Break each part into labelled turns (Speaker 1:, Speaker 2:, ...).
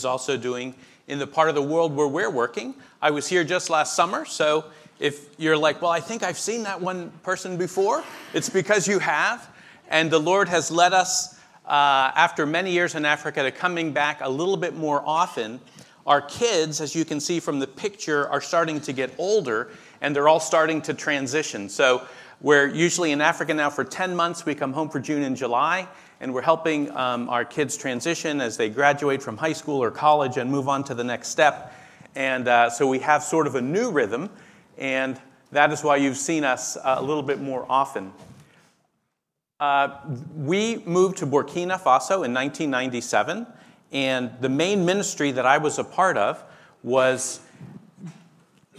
Speaker 1: is also doing in the part of the world where we're working. I was here just last summer, so if you're like, well, I think I've seen that one person before, it's because you have. And the Lord has led us, uh, after many years in Africa, to coming back a little bit more often. Our kids, as you can see from the picture, are starting to get older and they're all starting to transition. So we're usually in Africa now for 10 months. We come home for June and July, and we're helping um, our kids transition as they graduate from high school or college and move on to the next step. And uh, so we have sort of a new rhythm, and that is why you've seen us uh, a little bit more often. Uh, we moved to Burkina Faso in 1997, and the main ministry that I was a part of was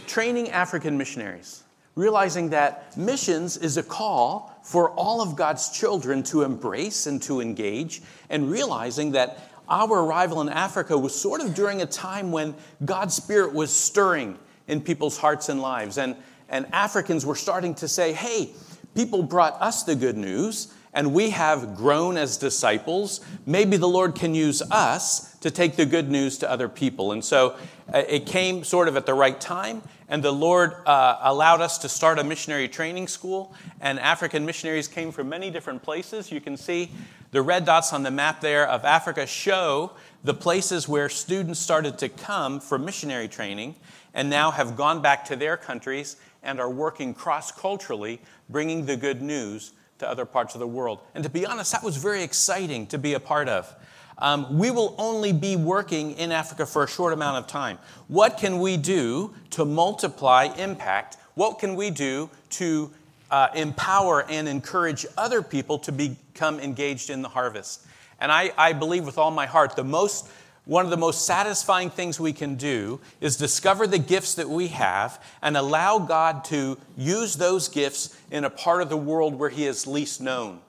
Speaker 1: training African missionaries, realizing that missions is a call for all of God's children to embrace and to engage, and realizing that our arrival in Africa was sort of during a time when God's Spirit was stirring in people's hearts and lives. And, and Africans were starting to say, hey, people brought us the good news, and we have grown as disciples. Maybe the Lord can use us to take the good news to other people. And so uh, it came sort of at the right time, and the Lord uh, allowed us to start a missionary training school. And African missionaries came from many different places. You can see the red dots on the map there of Africa show the places where students started to come for missionary training and now have gone back to their countries and are working cross culturally, bringing the good news to other parts of the world. And to be honest, that was very exciting to be a part of. Um, we will only be working in Africa for a short amount of time. What can we do to multiply impact? What can we do to uh, empower and encourage other people to become engaged in the harvest? And I, I believe with all my heart, the most one of the most satisfying things we can do is discover the gifts that we have and allow God to use those gifts in a part of the world where He is least known.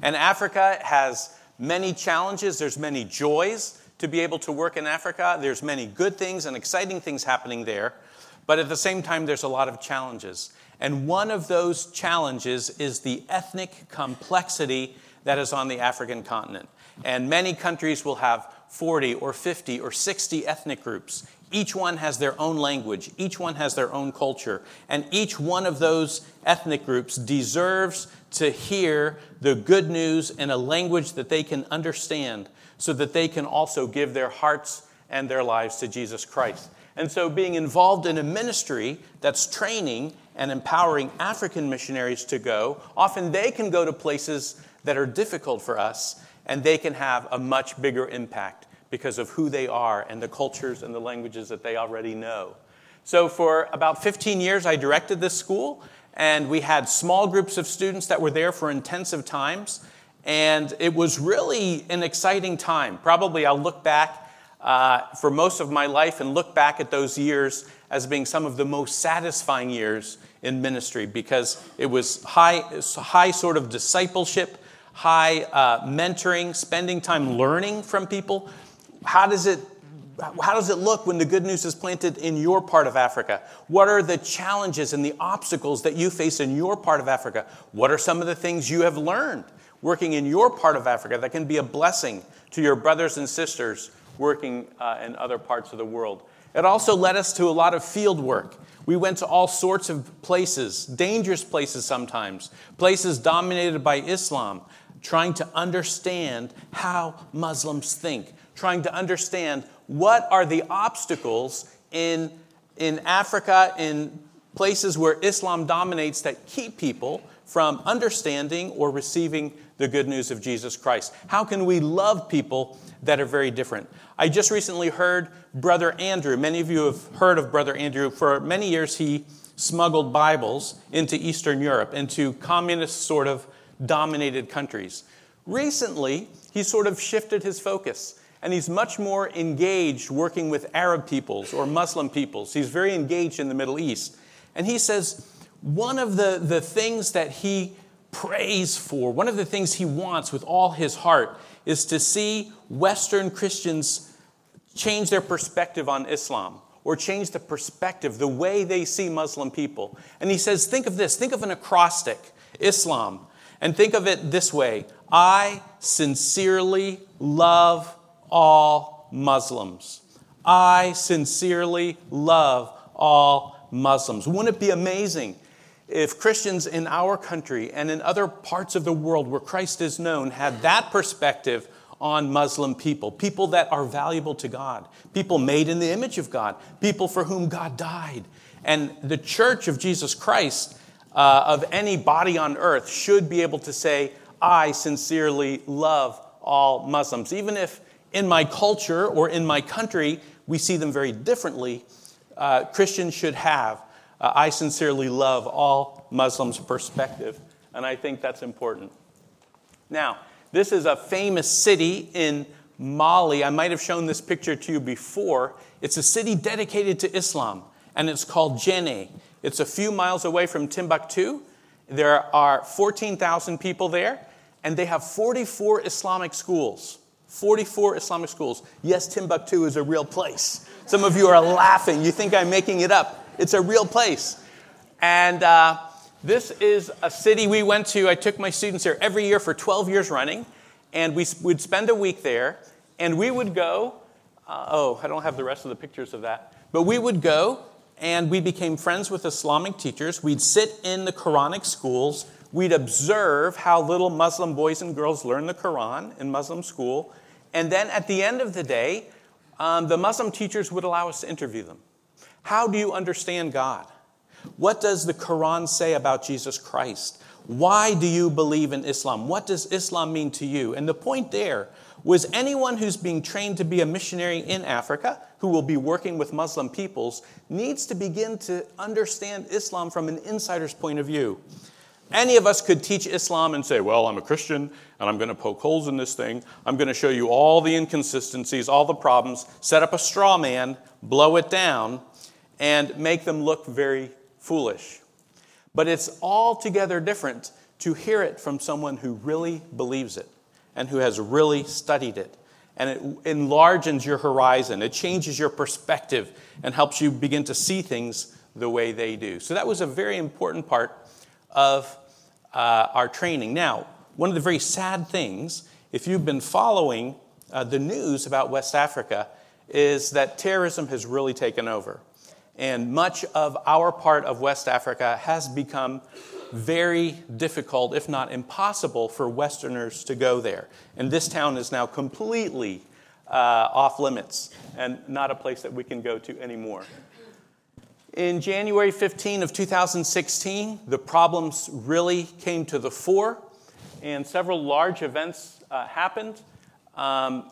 Speaker 1: And Africa has many challenges, there's many joys to be able to work in Africa, there's many good things and exciting things happening there, but at the same time, there's a lot of challenges. And one of those challenges is the ethnic complexity that is on the African continent. And many countries will have 40 or 50 or 60 ethnic groups. Each one has their own language, each one has their own culture, and each one of those ethnic groups deserves to hear the good news in a language that they can understand so that they can also give their hearts and their lives to Jesus Christ. And so, being involved in a ministry that's training and empowering African missionaries to go, often they can go to places that are difficult for us and they can have a much bigger impact because of who they are and the cultures and the languages that they already know. So, for about 15 years, I directed this school, and we had small groups of students that were there for intensive times. And it was really an exciting time. Probably I'll look back uh, for most of my life and look back at those years as being some of the most satisfying years in ministry because it was high, high sort of discipleship high uh, mentoring, spending time learning from people. How does it how does it look when the good news is planted in your part of Africa? What are the challenges and the obstacles that you face in your part of Africa? What are some of the things you have learned working in your part of Africa that can be a blessing to your brothers and sisters working uh, in other parts of the world? It also led us to a lot of field work. We went to all sorts of places, dangerous places sometimes, places dominated by Islam, trying to understand how Muslims think, trying to understand what are the obstacles in, in Africa, in places where Islam dominates that keep people from understanding or receiving the good news of Jesus Christ. How can we love people that are very different? I just recently heard Brother Andrew. Many of you have heard of Brother Andrew. For many years, he smuggled Bibles into Eastern Europe, into communist sort of dominated countries. Recently, he sort of shifted his focus and he's much more engaged working with Arab peoples or Muslim peoples. He's very engaged in the Middle East. And he says one of the, the things that he prays for, one of the things he wants with all his heart, is to see Western Christians change their perspective on Islam or change the perspective, the way they see Muslim people. And he says, think of this think of an acrostic, Islam, and think of it this way I sincerely love all Muslims. I sincerely love all Muslims. Wouldn't it be amazing if Christians in our country and in other parts of the world where Christ is known had that perspective on Muslim people, people that are valuable to God, people made in the image of God, people for whom God died. And the church of Jesus Christ, uh, of any body on earth, should be able to say, I sincerely love all Muslims. Even if in my culture or in my country we see them very differently, uh, Christians should have uh, I sincerely love all Muslims perspective. And I think that's important. Now, this is a famous city in Mali. I might have shown this picture to you before. It's a city dedicated to Islam, and it's called Djenné. It's a few miles away from Timbuktu. There are 14,000 people there, and they have 44 Islamic schools. 44 Islamic schools. Yes, Timbuktu is a real place. Some of you are laughing. You think I'm making it up. It's a real place. And uh, this is a city we went to. I took my students there every year for 12 years running, and we would spend a week there, and we would go. Uh, oh, I don't have the rest of the pictures of that. But we would go, and we became friends with Islamic teachers. We'd sit in the Quranic schools. We'd observe how little Muslim boys and girls learn the Quran in Muslim school. And then at the end of the day, um, the Muslim teachers would allow us to interview them. How do you understand God? What does the Quran say about Jesus Christ? Why do you believe in Islam? What does Islam mean to you? And the point there was anyone who's being trained to be a missionary in Africa, who will be working with Muslim peoples, needs to begin to understand Islam from an insider's point of view. Any of us could teach Islam and say, Well, I'm a Christian and I'm going to poke holes in this thing. I'm going to show you all the inconsistencies, all the problems, set up a straw man, blow it down, and make them look very foolish. But it's altogether different to hear it from someone who really believes it and who has really studied it. And it enlarges your horizon, it changes your perspective, and helps you begin to see things the way they do. So that was a very important part of uh, our training. Now, one of the very sad things, if you've been following uh, the news about West Africa, is that terrorism has really taken over. And much of our part of West Africa has become very difficult, if not impossible, for Westerners to go there. And this town is now completely uh, off limits and not a place that we can go to anymore. In January 15 of 2016, the problems really came to the fore, and several large events uh, happened. Um,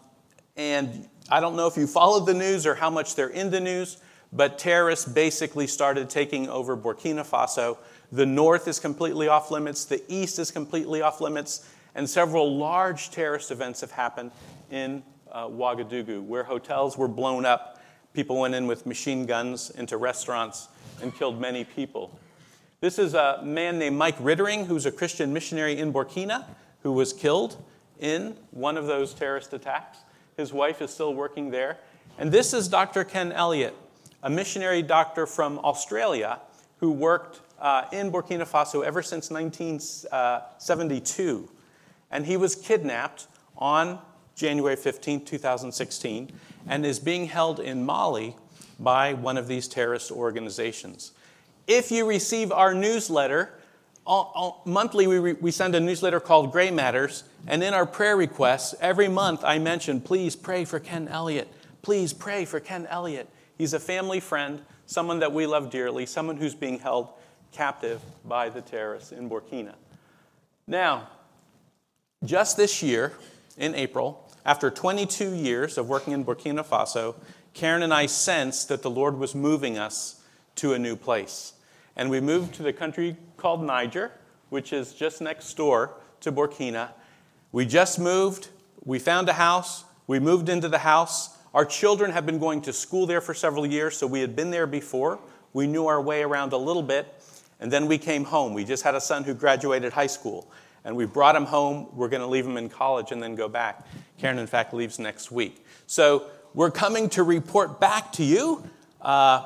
Speaker 1: and I don't know if you followed the news or how much they're in the news, but terrorists basically started taking over Burkina Faso. The north is completely off limits, the east is completely off limits, and several large terrorist events have happened in uh, Ouagadougou, where hotels were blown up. People went in with machine guns into restaurants and killed many people. This is a man named Mike Riddering, who's a Christian missionary in Burkina, who was killed in one of those terrorist attacks. His wife is still working there. And this is Dr. Ken Elliott, a missionary doctor from Australia who worked uh, in Burkina Faso ever since 1972. And he was kidnapped on January 15, 2016, and is being held in Mali by one of these terrorist organizations. If you receive our newsletter, all, all, monthly we, re, we send a newsletter called Gray Matters, and in our prayer requests, every month I mention, please pray for Ken Elliott. Please pray for Ken Elliott. He's a family friend, someone that we love dearly, someone who's being held captive by the terrorists in Burkina. Now, just this year, in April, after 22 years of working in Burkina Faso, Karen and I sensed that the Lord was moving us to a new place. And we moved to the country called Niger, which is just next door to Burkina. We just moved, we found a house, we moved into the house, our children had been going to school there for several years, so we had been there before. We knew our way around a little bit, and then we came home. We just had a son who graduated high school, and we brought him home. We're going to leave him in college and then go back. Karen, in fact, leaves next week. So we're coming to report back to you. Uh,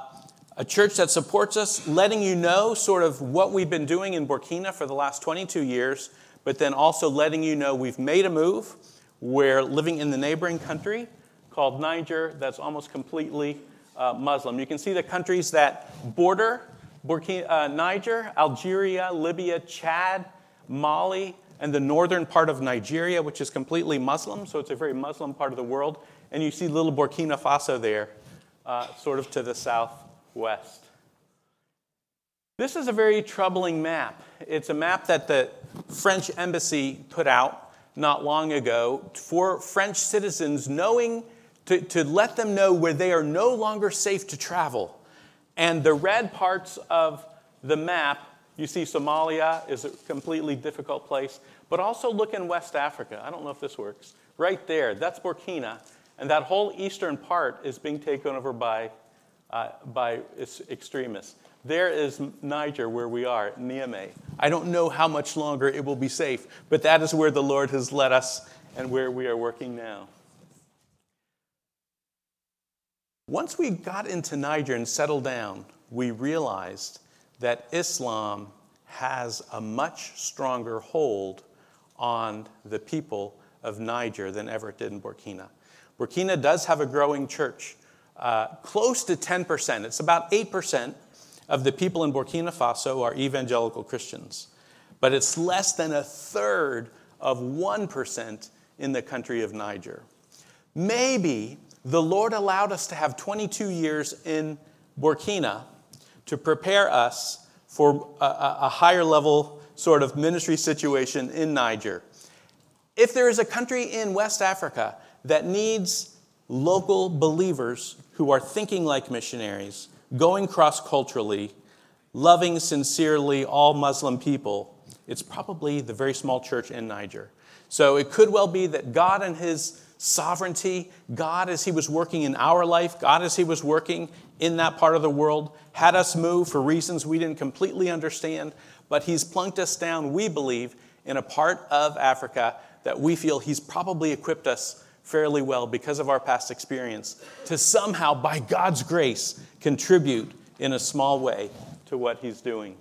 Speaker 1: a church that supports us, letting you know sort of what we've been doing in Burkina for the last 22 years, but then also letting you know we've made a move. We're living in the neighboring country called Niger that's almost completely uh, Muslim. You can see the countries that border Burkina, uh, Niger, Algeria, Libya, Chad, Mali, and the northern part of Nigeria, which is completely Muslim, so it's a very Muslim part of the world. And you see little Burkina Faso there, uh, sort of to the southwest. This is a very troubling map. It's a map that the French embassy put out not long ago for French citizens, knowing to, to let them know where they are no longer safe to travel. And the red parts of the map, you see Somalia is a completely difficult place, but also look in West Africa. I don't know if this works. Right there, that's Burkina. And that whole eastern part is being taken over by, uh, by extremists. There is Niger, where we are, Niamey. I don't know how much longer it will be safe, but that is where the Lord has led us and where we are working now. Once we got into Niger and settled down, we realized that Islam has a much stronger hold on the people of Niger than ever it did in Burkina. Burkina does have a growing church, uh, close to 10%. It's about 8% of the people in Burkina Faso are evangelical Christians, but it's less than a third of 1% in the country of Niger. Maybe the Lord allowed us to have 22 years in Burkina to prepare us for a, a, higher level sort of ministry situation in Niger. If there is a country in West Africa that needs local believers who are thinking like missionaries, going cross culturally, loving sincerely all Muslim people, it's probably the very small church in Niger. So it could well be that God and His sovereignty, God, as He was working in our life, God, as He was working in that part of the world, had us move for reasons we didn't completely understand, but He's plunked us down, we believe, in a part of Africa that we feel He's probably equipped us fairly well because of our past experience to somehow, by God's grace, contribute in a small way to what He's doing.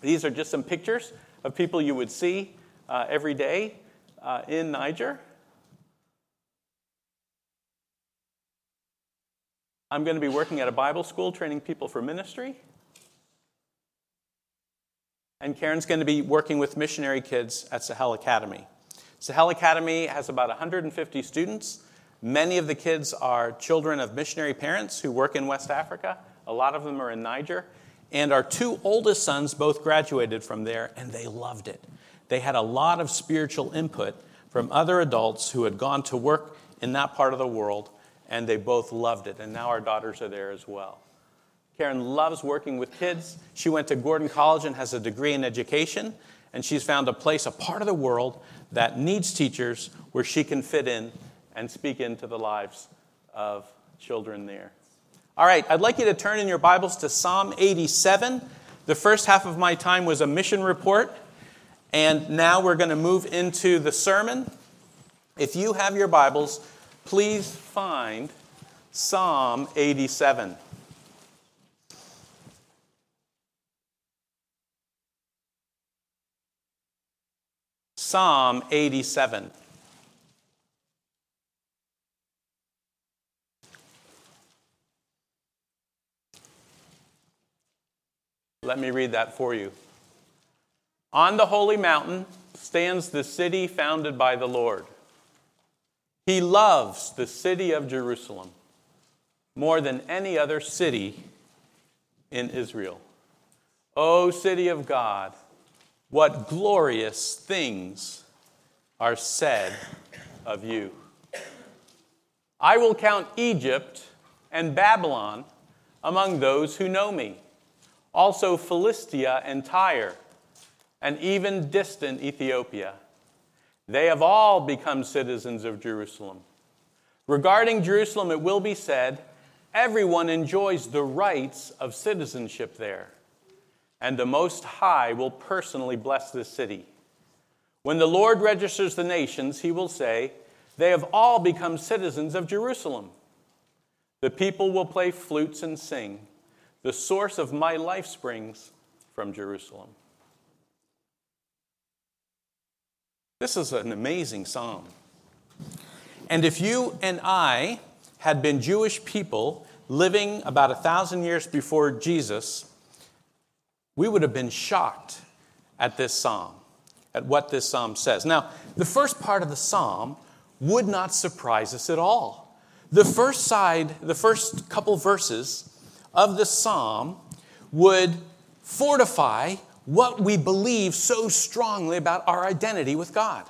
Speaker 1: These are just some pictures of people you would see uh, every day uh, in Niger. I'm going to be working at a Bible school training people for ministry. And Karen's going to be working with missionary kids at Sahel Academy. Sahel Academy has about 150 students. Many of the kids are children of missionary parents who work in West Africa. A lot of them are in Niger. And our two oldest sons both graduated from there, and they loved it. They had a lot of spiritual input from other adults who had gone to work in that part of the world and they both loved it. And now our daughters are there as well. Karen loves working with kids. She went to Gordon College and has a degree in education, and she's found a place, a part of the world that needs teachers where she can fit in and speak into the lives of children there. All right, I'd like you to turn in your Bibles to Psalm 87. The first half of my time was a mission report, and now we're going to move into the sermon. If you have your Bibles, please find Psalm 87. Psalm 87. Let me read that for you. On the holy mountain stands the city founded by the Lord he loves the city of Jerusalem more than any other city in Israel. O city of God, what glorious things are said of you. I will count Egypt and Babylon among those who know me, also Philistia and Tyre, and even distant Ethiopia. They have all become citizens of Jerusalem. Regarding Jerusalem, it will be said, everyone enjoys the rights of citizenship there, and the Most High will personally bless this city. When the Lord registers the nations, he will say, They have all become citizens of Jerusalem. The people will play flutes and sing. The source of my life springs from Jerusalem. This is an amazing psalm. And if you and I had been Jewish people living about a thousand years before Jesus, we would have been shocked at this psalm, at what this psalm says. Now, the first part of the psalm would not surprise us at all. The first side, the first couple verses of the psalm would fortify what we believe so strongly about our identity with God.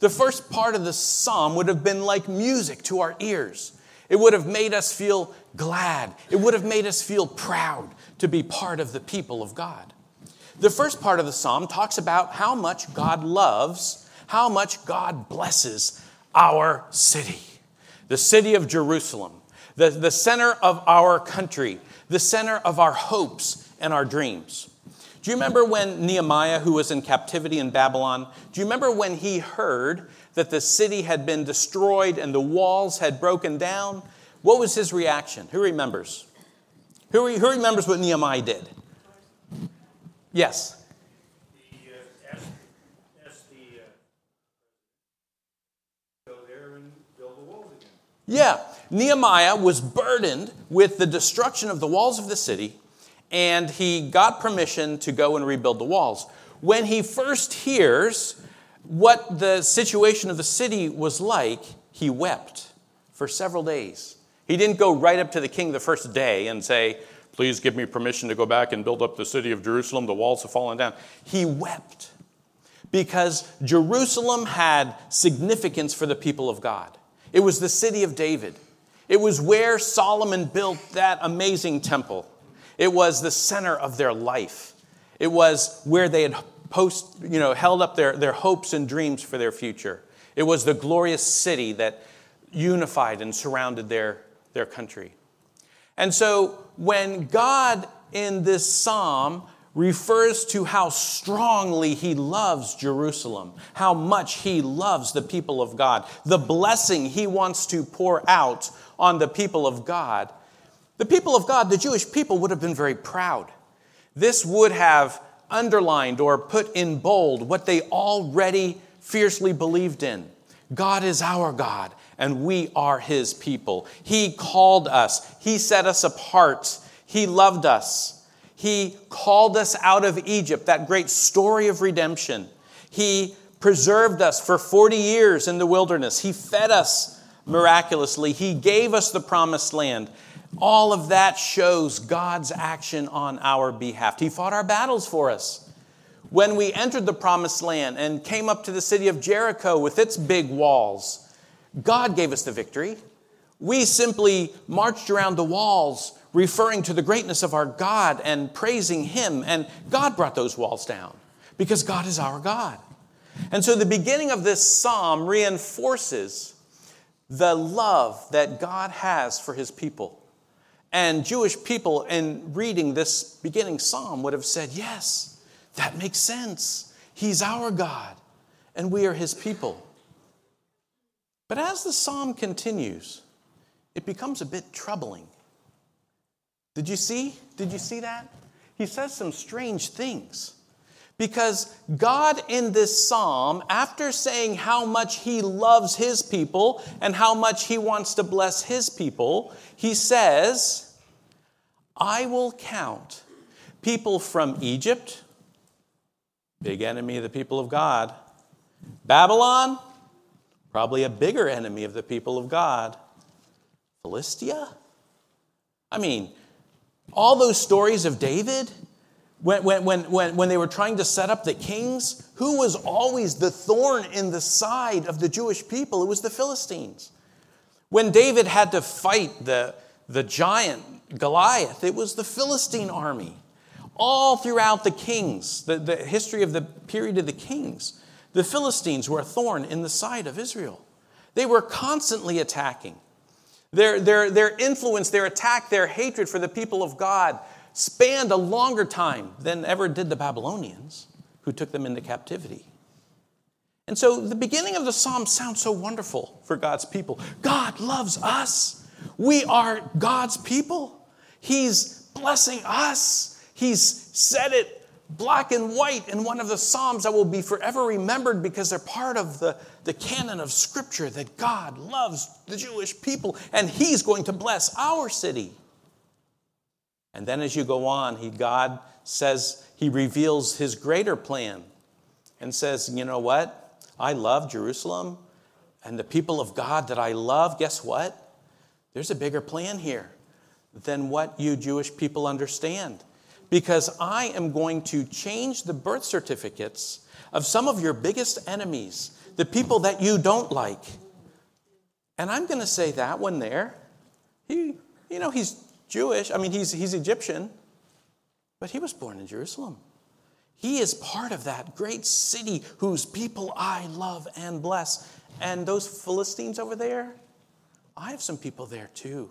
Speaker 1: The first part of the psalm would have been like music to our ears. It would have made us feel glad. It would have made us feel proud to be part of the people of God. The first part of the psalm talks about how much God loves, how much God blesses our city, the city of Jerusalem, the, the center of our country, the center of our hopes and our dreams. Do you remember when Nehemiah, who was in captivity in Babylon, do you remember when he heard that the city had been destroyed and the walls had broken down? What was his reaction? Who remembers? Who, who remembers what Nehemiah did? Yes. Yeah, Nehemiah was burdened with the destruction of the walls of the city, and he got permission to go and rebuild the walls. When he first hears what the situation of the city was like, he wept for several days. He didn't go right up to the king the first day and say, Please give me permission to go back and build up the city of Jerusalem. The walls have fallen down. He wept because Jerusalem had significance for the people of God. It was the city of David. It was where Solomon built that amazing temple. It was the center of their life. It was where they had post, you know, held up their, their hopes and dreams for their future. It was the glorious city that unified and surrounded their, their country. And so when God in this psalm refers to how strongly he loves Jerusalem, how much he loves the people of God, the blessing he wants to pour out on the people of God. The people of God, the Jewish people, would have been very proud. This would have underlined or put in bold what they already fiercely believed in. God is our God, and we are his people. He called us, he set us apart, he loved us. He called us out of Egypt, that great story of redemption. He preserved us for 40 years in the wilderness. He fed us miraculously. He gave us the promised land. All of that shows God's action on our behalf. He fought our battles for us. When we entered the promised land and came up to the city of Jericho with its big walls, God gave us the victory. We simply marched around the walls referring to the greatness of our God and praising Him. And God brought those walls down because God is our God. And so the beginning of this psalm reinforces the love that God has for His people. And Jewish people, in reading this beginning psalm, would have said, Yes, that makes sense. He's our God, and we are His people. But as the psalm continues, it becomes a bit troubling. Did you see? Did you see that? He says some strange things. Because God in this psalm, after saying how much he loves his people and how much he wants to bless his people, he says, I will count people from Egypt, big enemy of the people of God, Babylon, probably a bigger enemy of the people of God, Philistia. I mean, all those stories of David, when, when, when, when they were trying to set up the kings, who was always the thorn in the side of the Jewish people? It was the Philistines. When David had to fight the, the giant Goliath, it was the Philistine army. All throughout the kings, the, the history of the period of the kings, the Philistines were a thorn in the side of Israel. They were constantly attacking. Their, their, their influence, their attack, their hatred for the people of God spanned a longer time than ever did the Babylonians who took them into captivity. And so the beginning of the psalm sounds so wonderful for God's people. God loves us. We are God's people. He's blessing us. He's said it black and white in one of the Psalms that will be forever remembered because they're part of the, the canon of Scripture that God loves the Jewish people and He's going to bless our city. And then as you go on, he, God says, He reveals His greater plan and says, You know what? I love Jerusalem and the people of God that I love. Guess what? There's a bigger plan here than what you Jewish people understand because I am going to change the birth certificates of some of your biggest enemies, the people that you don't like. And I'm going to say that one there. He, you know, he's Jewish. I mean, he's, he's Egyptian, but he was born in Jerusalem. He is part of that great city whose people I love and bless. And those Philistines over there, I have some people there too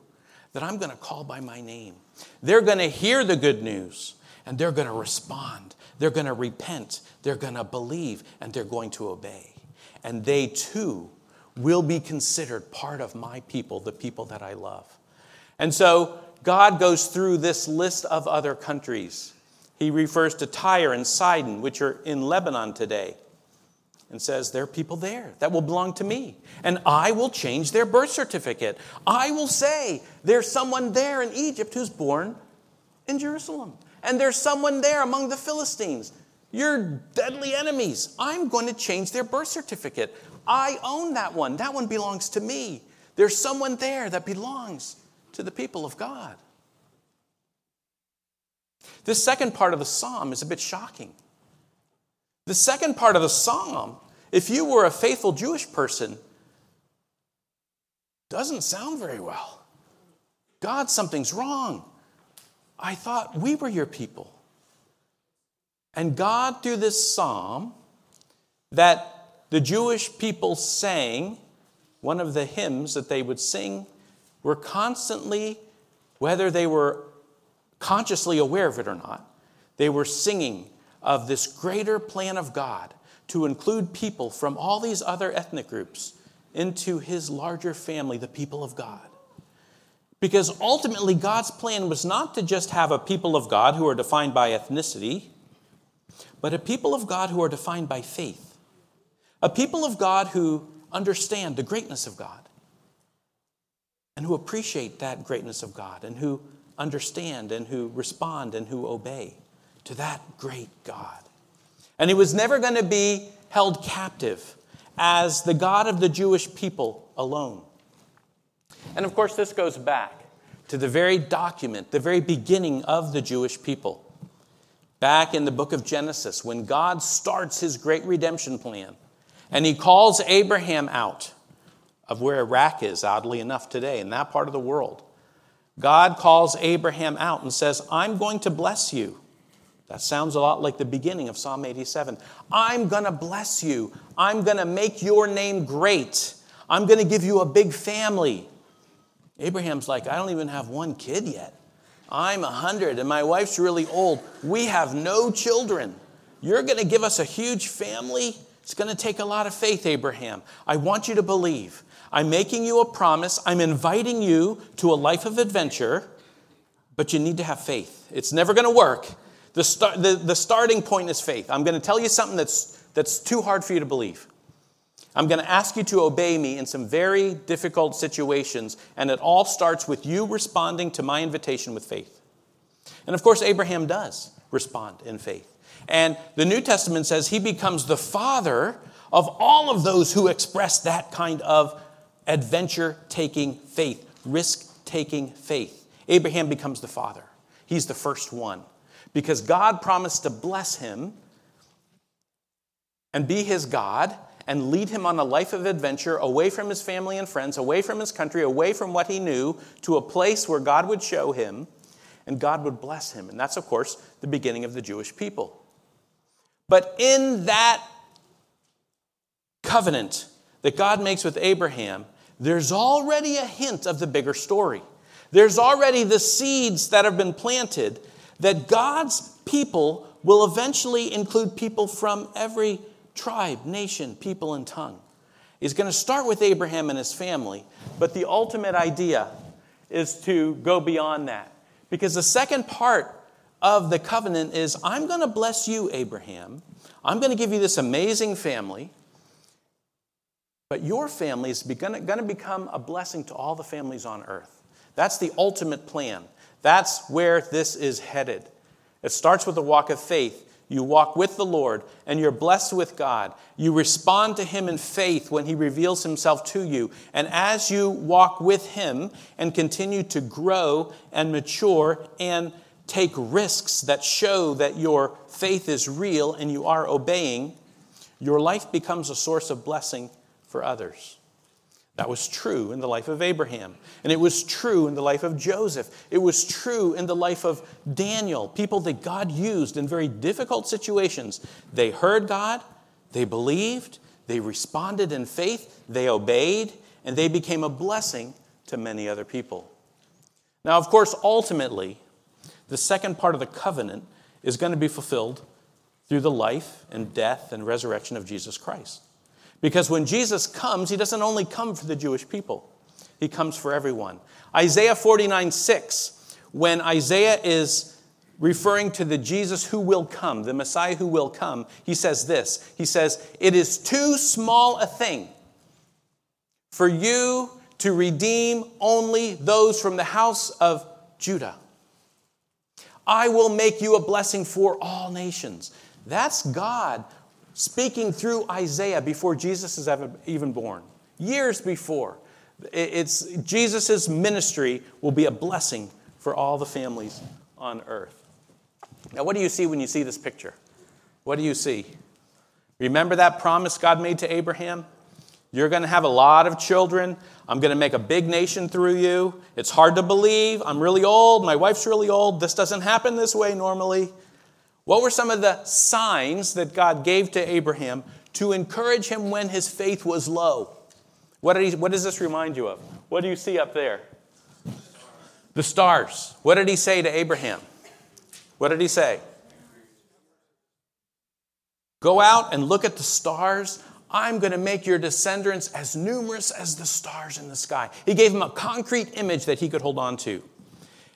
Speaker 1: that I'm going to call by my name. They're going to hear the good news and they're going to respond. They're going to repent. They're going to believe and they're going to obey. And they too will be considered part of my people, the people that I love. And so God goes through this list of other countries. He refers to Tyre and Sidon, which are in Lebanon today and says, There are people there that will belong to me. And I will change their birth certificate. I will say, There's someone there in Egypt who's born in Jerusalem. And there's someone there among the Philistines. You're deadly enemies. I'm going to change their birth certificate. I own that one. That one belongs to me. There's someone there that belongs to the people of God. This second part of the psalm is a bit shocking. The second part of the psalm, if you were a faithful Jewish person, doesn't sound very well. God, something's wrong. I thought we were your people. And God, through this psalm that the Jewish people sang, one of the hymns that they would sing, were constantly, whether they were consciously aware of it or not, they were singing of this greater plan of God to include people from all these other ethnic groups into his larger family, the people of God. Because ultimately, God's plan was not to just have a people of God who are defined by ethnicity, but a people of God who are defined by faith. A people of God who understand the greatness of God and who appreciate that greatness of God and who understand and who respond and who obey to that great God. And he was never going to be held captive as the God of the Jewish people alone. And of course, this goes back to the very document, the very beginning of the Jewish people. Back in the book of Genesis, when God starts his great redemption plan, and he calls Abraham out of where Iraq is, oddly enough, today, in that part of the world. God calls Abraham out and says, I'm going to bless you. That sounds a lot like the beginning of Psalm 87. I'm going to bless you. I'm going to make your name great. I'm going to give you a big family. Abraham's like, I don't even have one kid yet. I'm 100 and my wife's really old. We have no children. You're going to give us a huge family? It's going to take a lot of faith, Abraham. I want you to believe. I'm making you a promise. I'm inviting you to a life of adventure, but you need to have faith. It's never going to work. The, the, the starting point is faith. I'm going to tell you something that's, that's too hard for you to believe. I'm going to ask you to obey me in some very difficult situations, and it all starts with you responding to my invitation with faith. And of course, Abraham does respond in faith. And the New Testament says he becomes the father of all of those who express that kind of adventure taking faith, risk taking faith. Abraham becomes the father. He's the first one because God promised to bless him and be his God and lead him on a life of adventure away from his family and friends, away from his country, away from what he knew, to a place where God would show him and God would bless him. And that's, of course, the beginning of the Jewish people. But in that covenant that God makes with Abraham, there's already a hint of the bigger story. There's already the seeds that have been planted that God's people will eventually include people from every tribe, nation, people, and tongue. He's going to start with Abraham and his family, but the ultimate idea is to go beyond that. Because the second part of the covenant is I'm going to bless you, Abraham. I'm going to give you this amazing family. But your family is going to become a blessing to all the families on earth. That's the ultimate plan. That's where this is headed. It starts with a walk of faith. You walk with the Lord and you're blessed with God. You respond to Him in faith when He reveals Himself to you. And as you walk with Him and continue to grow and mature and take risks that show that your faith is real and you are obeying, your life becomes a source of blessing for others. That was true in the life of Abraham. And it was true in the life of Joseph. It was true in the life of Daniel, people that God used in very difficult situations. They heard God, they believed, they responded in faith, they obeyed, and they became a blessing to many other people. Now, of course, ultimately, the second part of the covenant is going to be fulfilled through the life and death and resurrection of Jesus Christ. Because when Jesus comes, he doesn't only come for the Jewish people, he comes for everyone. Isaiah 49 6, when Isaiah is referring to the Jesus who will come, the Messiah who will come, he says this He says, It is too small a thing for you to redeem only those from the house of Judah. I will make you a blessing for all nations. That's God speaking through Isaiah before Jesus is even born, years before. It's Jesus' ministry will be a blessing for all the families on earth. Now, what do you see when you see this picture? What do you see? Remember that promise God made to Abraham? You're going to have a lot of children. I'm going to make a big nation through you. It's hard to believe. I'm really old. My wife's really old. This doesn't happen this way normally. What were some of the signs that God gave to Abraham to encourage him when his faith was low? What, he, what does this remind you of? What do you see up there? The stars. What did he say to Abraham? What did he say? Go out and look at the stars. I'm going to make your descendants as numerous as the stars in the sky. He gave him a concrete image that he could hold on to.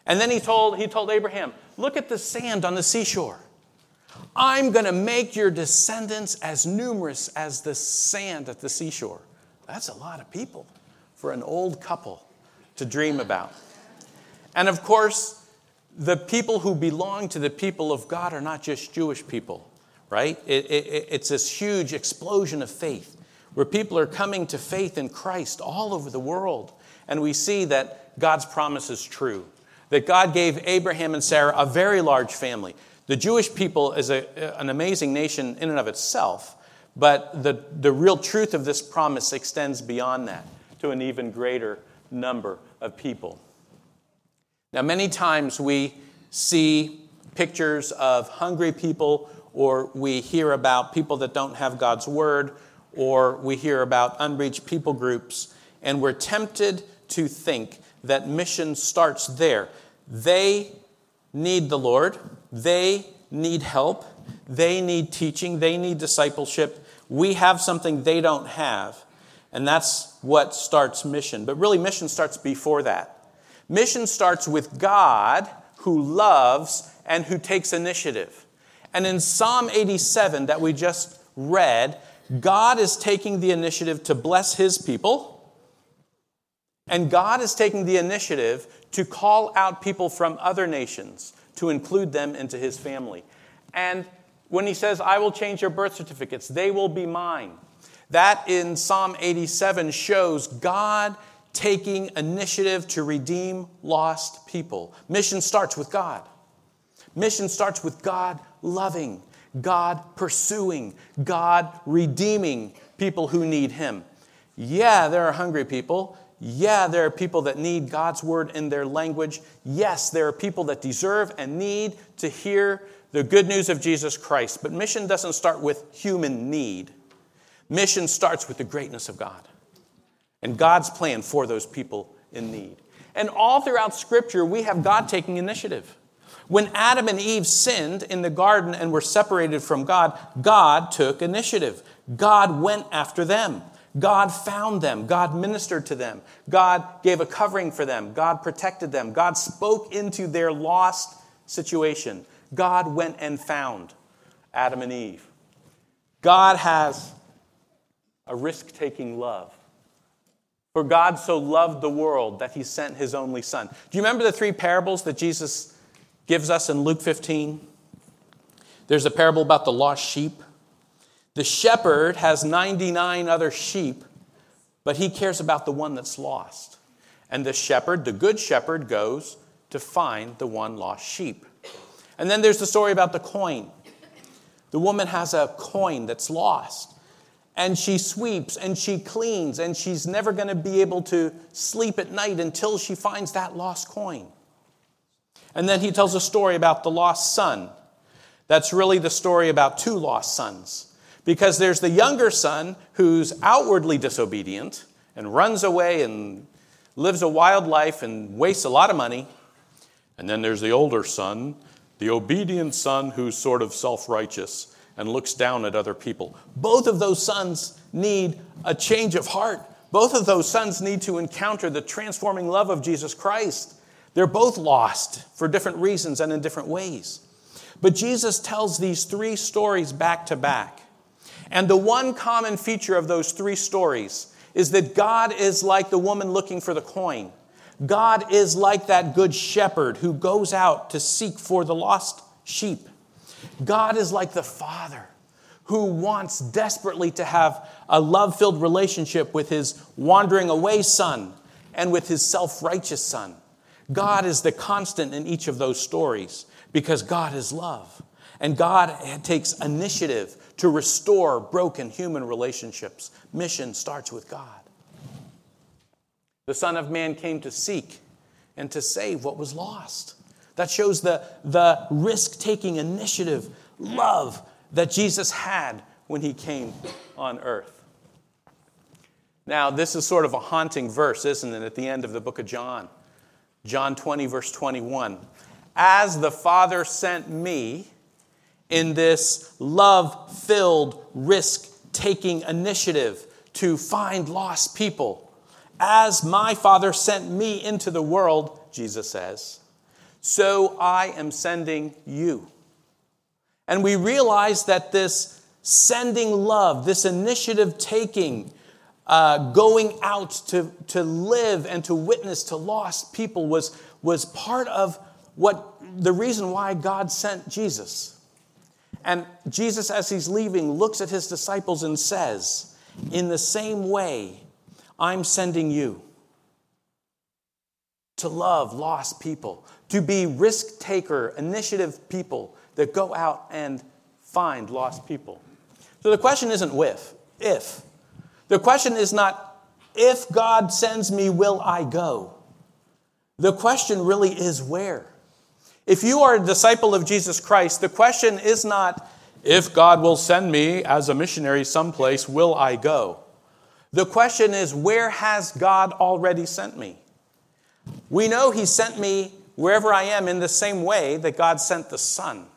Speaker 1: And then he told, he told Abraham, Look at the sand on the seashore. I'm going to make your descendants as numerous as the sand at the seashore. That's a lot of people for an old couple to dream about. And of course, the people who belong to the people of God are not just Jewish people, right? It, it, it's this huge explosion of faith where people are coming to faith in Christ all over the world. And we see that God's promise is true, that God gave Abraham and Sarah a very large family. The Jewish people is a, an amazing nation in and of itself, but the, the real truth of this promise extends beyond that to an even greater number of people. Now, many times we see pictures of hungry people, or we hear about people that don't have God's word, or we hear about unreached people groups, and we're tempted to think that mission starts there. They need the Lord, they need help, they need teaching, they need discipleship. We have something they don't have, and that's what starts mission. But really, mission starts before that. Mission starts with God who loves and who takes initiative. And in Psalm 87 that we just read, God is taking the initiative to bless his people. And God is taking the initiative to call out people from other nations to include them into his family. And when he says, I will change your birth certificates, they will be mine. That in Psalm 87 shows God taking initiative to redeem lost people. Mission starts with God. Mission starts with God loving, God pursuing, God redeeming people who need Him. Yeah, there are hungry people. Yeah, there are people that need God's word in their language. Yes, there are people that deserve and need to hear the good news of Jesus Christ. But mission doesn't start with human need, mission starts with the greatness of God and God's plan for those people in need. And all throughout Scripture, we have God taking initiative. When Adam and Eve sinned in the garden and were separated from God, God took initiative. God went after them. God found them. God ministered to them. God gave a covering for them. God protected them. God spoke into their lost situation. God went and found Adam and Eve. God has a risk taking love. For God so loved the world that he sent his only Son. Do you remember the three parables that Jesus gives us in Luke 15? There's a parable about the lost sheep. The shepherd has 99 other sheep, but he cares about the one that's lost. And the shepherd, the good shepherd, goes to find the one lost sheep. And then there's the story about the coin. The woman has a coin that's lost, and she sweeps and she cleans, and she's never going to be able to sleep at night until she finds that lost coin. And then he tells a story about the lost son. That's really the story about two lost sons. Because there's the younger son who's outwardly disobedient and runs away and lives a wild life and wastes a lot of money. And then there's the older son, the obedient son who's sort of self righteous and looks down at other people. Both of those sons need a change of heart. Both of those sons need to encounter the transforming love of Jesus Christ. They're both lost for different reasons and in different ways. But Jesus tells these three stories back to back. And the one common feature of those three stories is that God is like the woman looking for the coin. God is like that good shepherd who goes out to seek for the lost sheep. God is like the father who wants desperately to have a love filled relationship with his wandering away son and with his self righteous son. God is the constant in each of those stories because God is love. And God takes initiative to restore broken human relationships. Mission starts with God. The Son of Man came to seek and to save what was lost. That shows the, the risk taking initiative, love that Jesus had when he came on earth. Now, this is sort of a haunting verse, isn't it, at the end of the book of John? John 20, verse 21. As the Father sent me in this love filled, risk taking initiative to find lost people, as my Father sent me into the world, Jesus says, so I am sending you. And we realize that this sending love, this initiative taking, uh, going out to, to live and to witness to lost people was, was part of what the reason why God sent Jesus. And Jesus, as he's leaving, looks at his disciples and says, In the same way, I'm sending you to love lost people, to be risk taker, initiative people that go out and find lost people. So the question isn't if, if. The question is not, if God sends me, will I go? The question really is where. If you are a disciple of Jesus Christ, the question is not, if God will send me as a missionary someplace, will I go? The question is, where has God already sent me? We know He sent me wherever I am in the same way that God sent the Son.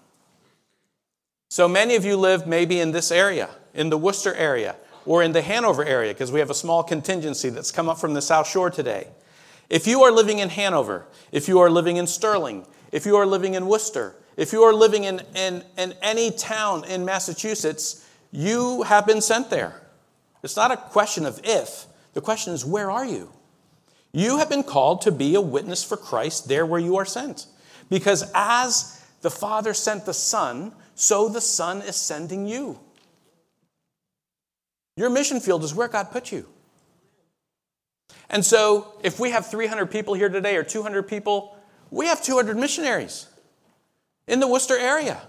Speaker 1: So many of you live maybe in this area, in the Worcester area or in the Hanover area, because we have a small contingency that's come up from the South Shore today. If you are living in Hanover, if you are living in Sterling, if you are living in Worcester, if you are living in, in, in any town in Massachusetts, you have been sent there. It's not a question of if, the question is where are you? You have been called to be a witness for Christ there where you are sent. Because as the Father sent the Son, so the Son is sending you. Your mission field is where God put you. And so, if we have 300 people here today or 200 people, we have 200 missionaries in the Worcester area,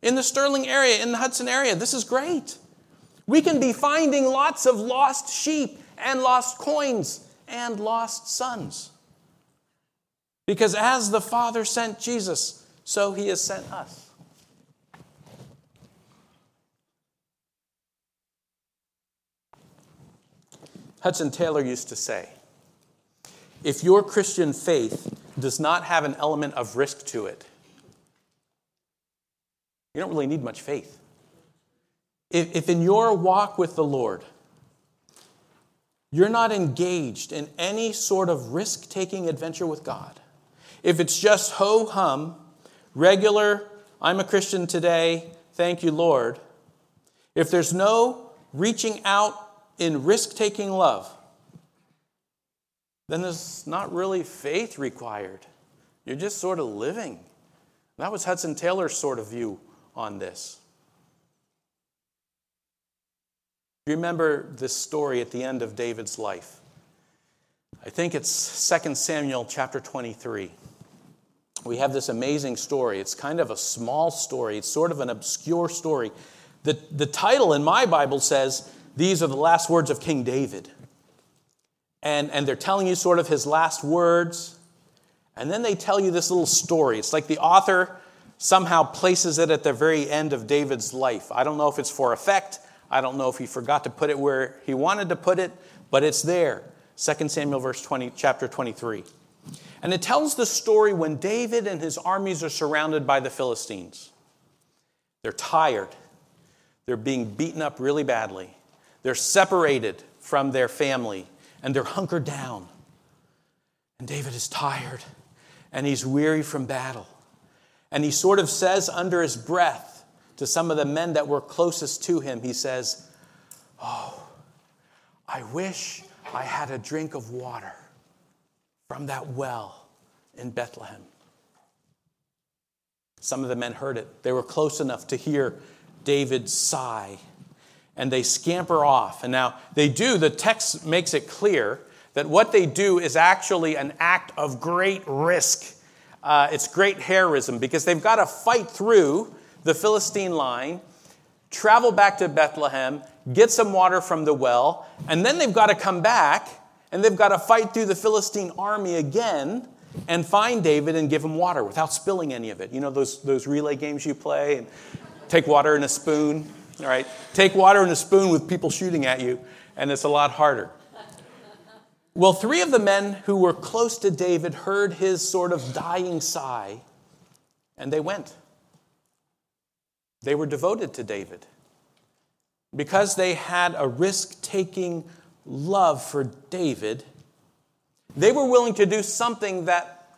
Speaker 1: in the Sterling area, in the Hudson area. This is great. We can be finding lots of lost sheep and lost coins and lost sons. Because as the Father sent Jesus, so he has sent us. Hudson Taylor used to say if your Christian faith does not have an element of risk to it, you don't really need much faith. If, if in your walk with the Lord, you're not engaged in any sort of risk taking adventure with God, if it's just ho hum, regular I'm a Christian today, thank you, Lord, if there's no reaching out in risk taking love, then there's not really faith required. You're just sort of living. That was Hudson Taylor's sort of view on this. Remember this story at the end of David's life. I think it's 2 Samuel chapter 23. We have this amazing story. It's kind of a small story, it's sort of an obscure story. The, the title in my Bible says, These are the last words of King David. And, and they're telling you sort of his last words. And then they tell you this little story. It's like the author somehow places it at the very end of David's life. I don't know if it's for effect. I don't know if he forgot to put it where he wanted to put it, but it's there. 2 Samuel verse 20, chapter 23. And it tells the story when David and his armies are surrounded by the Philistines. They're tired. They're being beaten up really badly. They're separated from their family and they're hunkered down. And David is tired and he's weary from battle. And he sort of says under his breath to some of the men that were closest to him, he says, Oh, I wish I had a drink of water from that well in Bethlehem. Some of the men heard it. They were close enough to hear David's sigh. And they scamper off. And now they do, the text makes it clear that what they do is actually an act of great risk. Uh, it's great heroism because they've got to fight through the Philistine line, travel back to Bethlehem, get some water from the well, and then they've got to come back and they've got to fight through the Philistine army again and find David and give him water without spilling any of it. You know those, those relay games you play and take water in a spoon? All right, take water in a spoon with people shooting at you, and it's a lot harder. Well, three of the men who were close to David heard his sort of dying sigh, and they went. They were devoted to David. Because they had a risk taking love for David, they were willing to do something that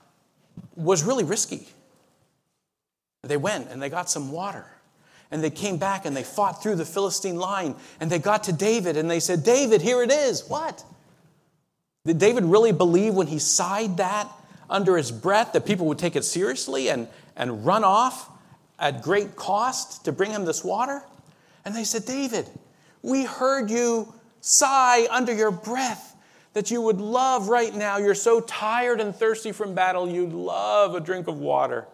Speaker 1: was really risky. They went and they got some water. And they came back and they fought through the Philistine line. And they got to David and they said, David, here it is. What? Did David really believe when he sighed that under his breath that people would take it seriously and, and run off at great cost to bring him this water? And they said, David, we heard you sigh under your breath that you would love right now. You're so tired and thirsty from battle, you'd love a drink of water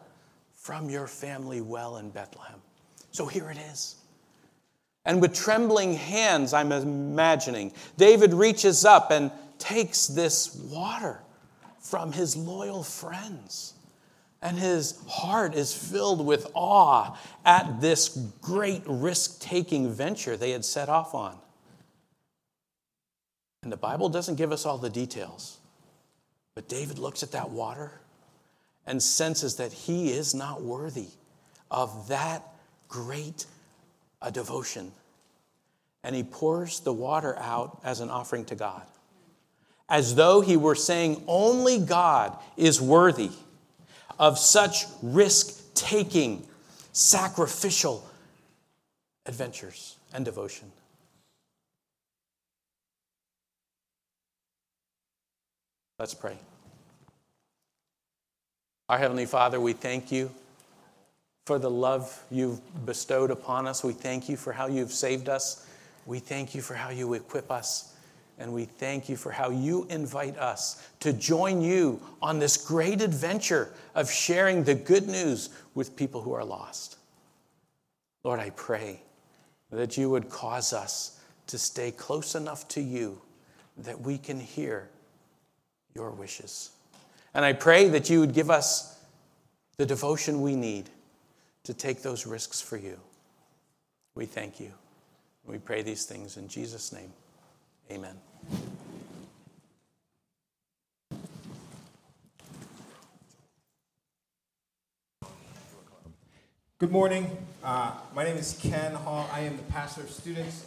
Speaker 1: from your family well in Bethlehem. So here it is. And with trembling hands, I'm imagining, David reaches up and takes this water from his loyal friends. And his heart is filled with awe at this great risk taking venture they had set off on. And the Bible doesn't give us all the details, but David looks at that water and senses that he is not worthy of that great a devotion. And he pours the water out as an offering to God, as though he were saying, Only God is worthy of such risk taking, sacrificial adventures and devotion. Let's pray. Our Heavenly Father, we thank you for the love you've bestowed upon us. We thank you for how you've saved us. We thank you for how you equip us. And we thank you for how you invite us to join you on this great adventure of sharing the good news with people who are lost. Lord, I pray that you would cause us to stay close enough to you that we can hear your wishes. And I pray that you would give us the devotion we need to take those risks for you. We thank you. We pray these things in Jesus' name. Amen.
Speaker 2: Good morning. Uh, my name is Ken Hall. I am the pastor of students.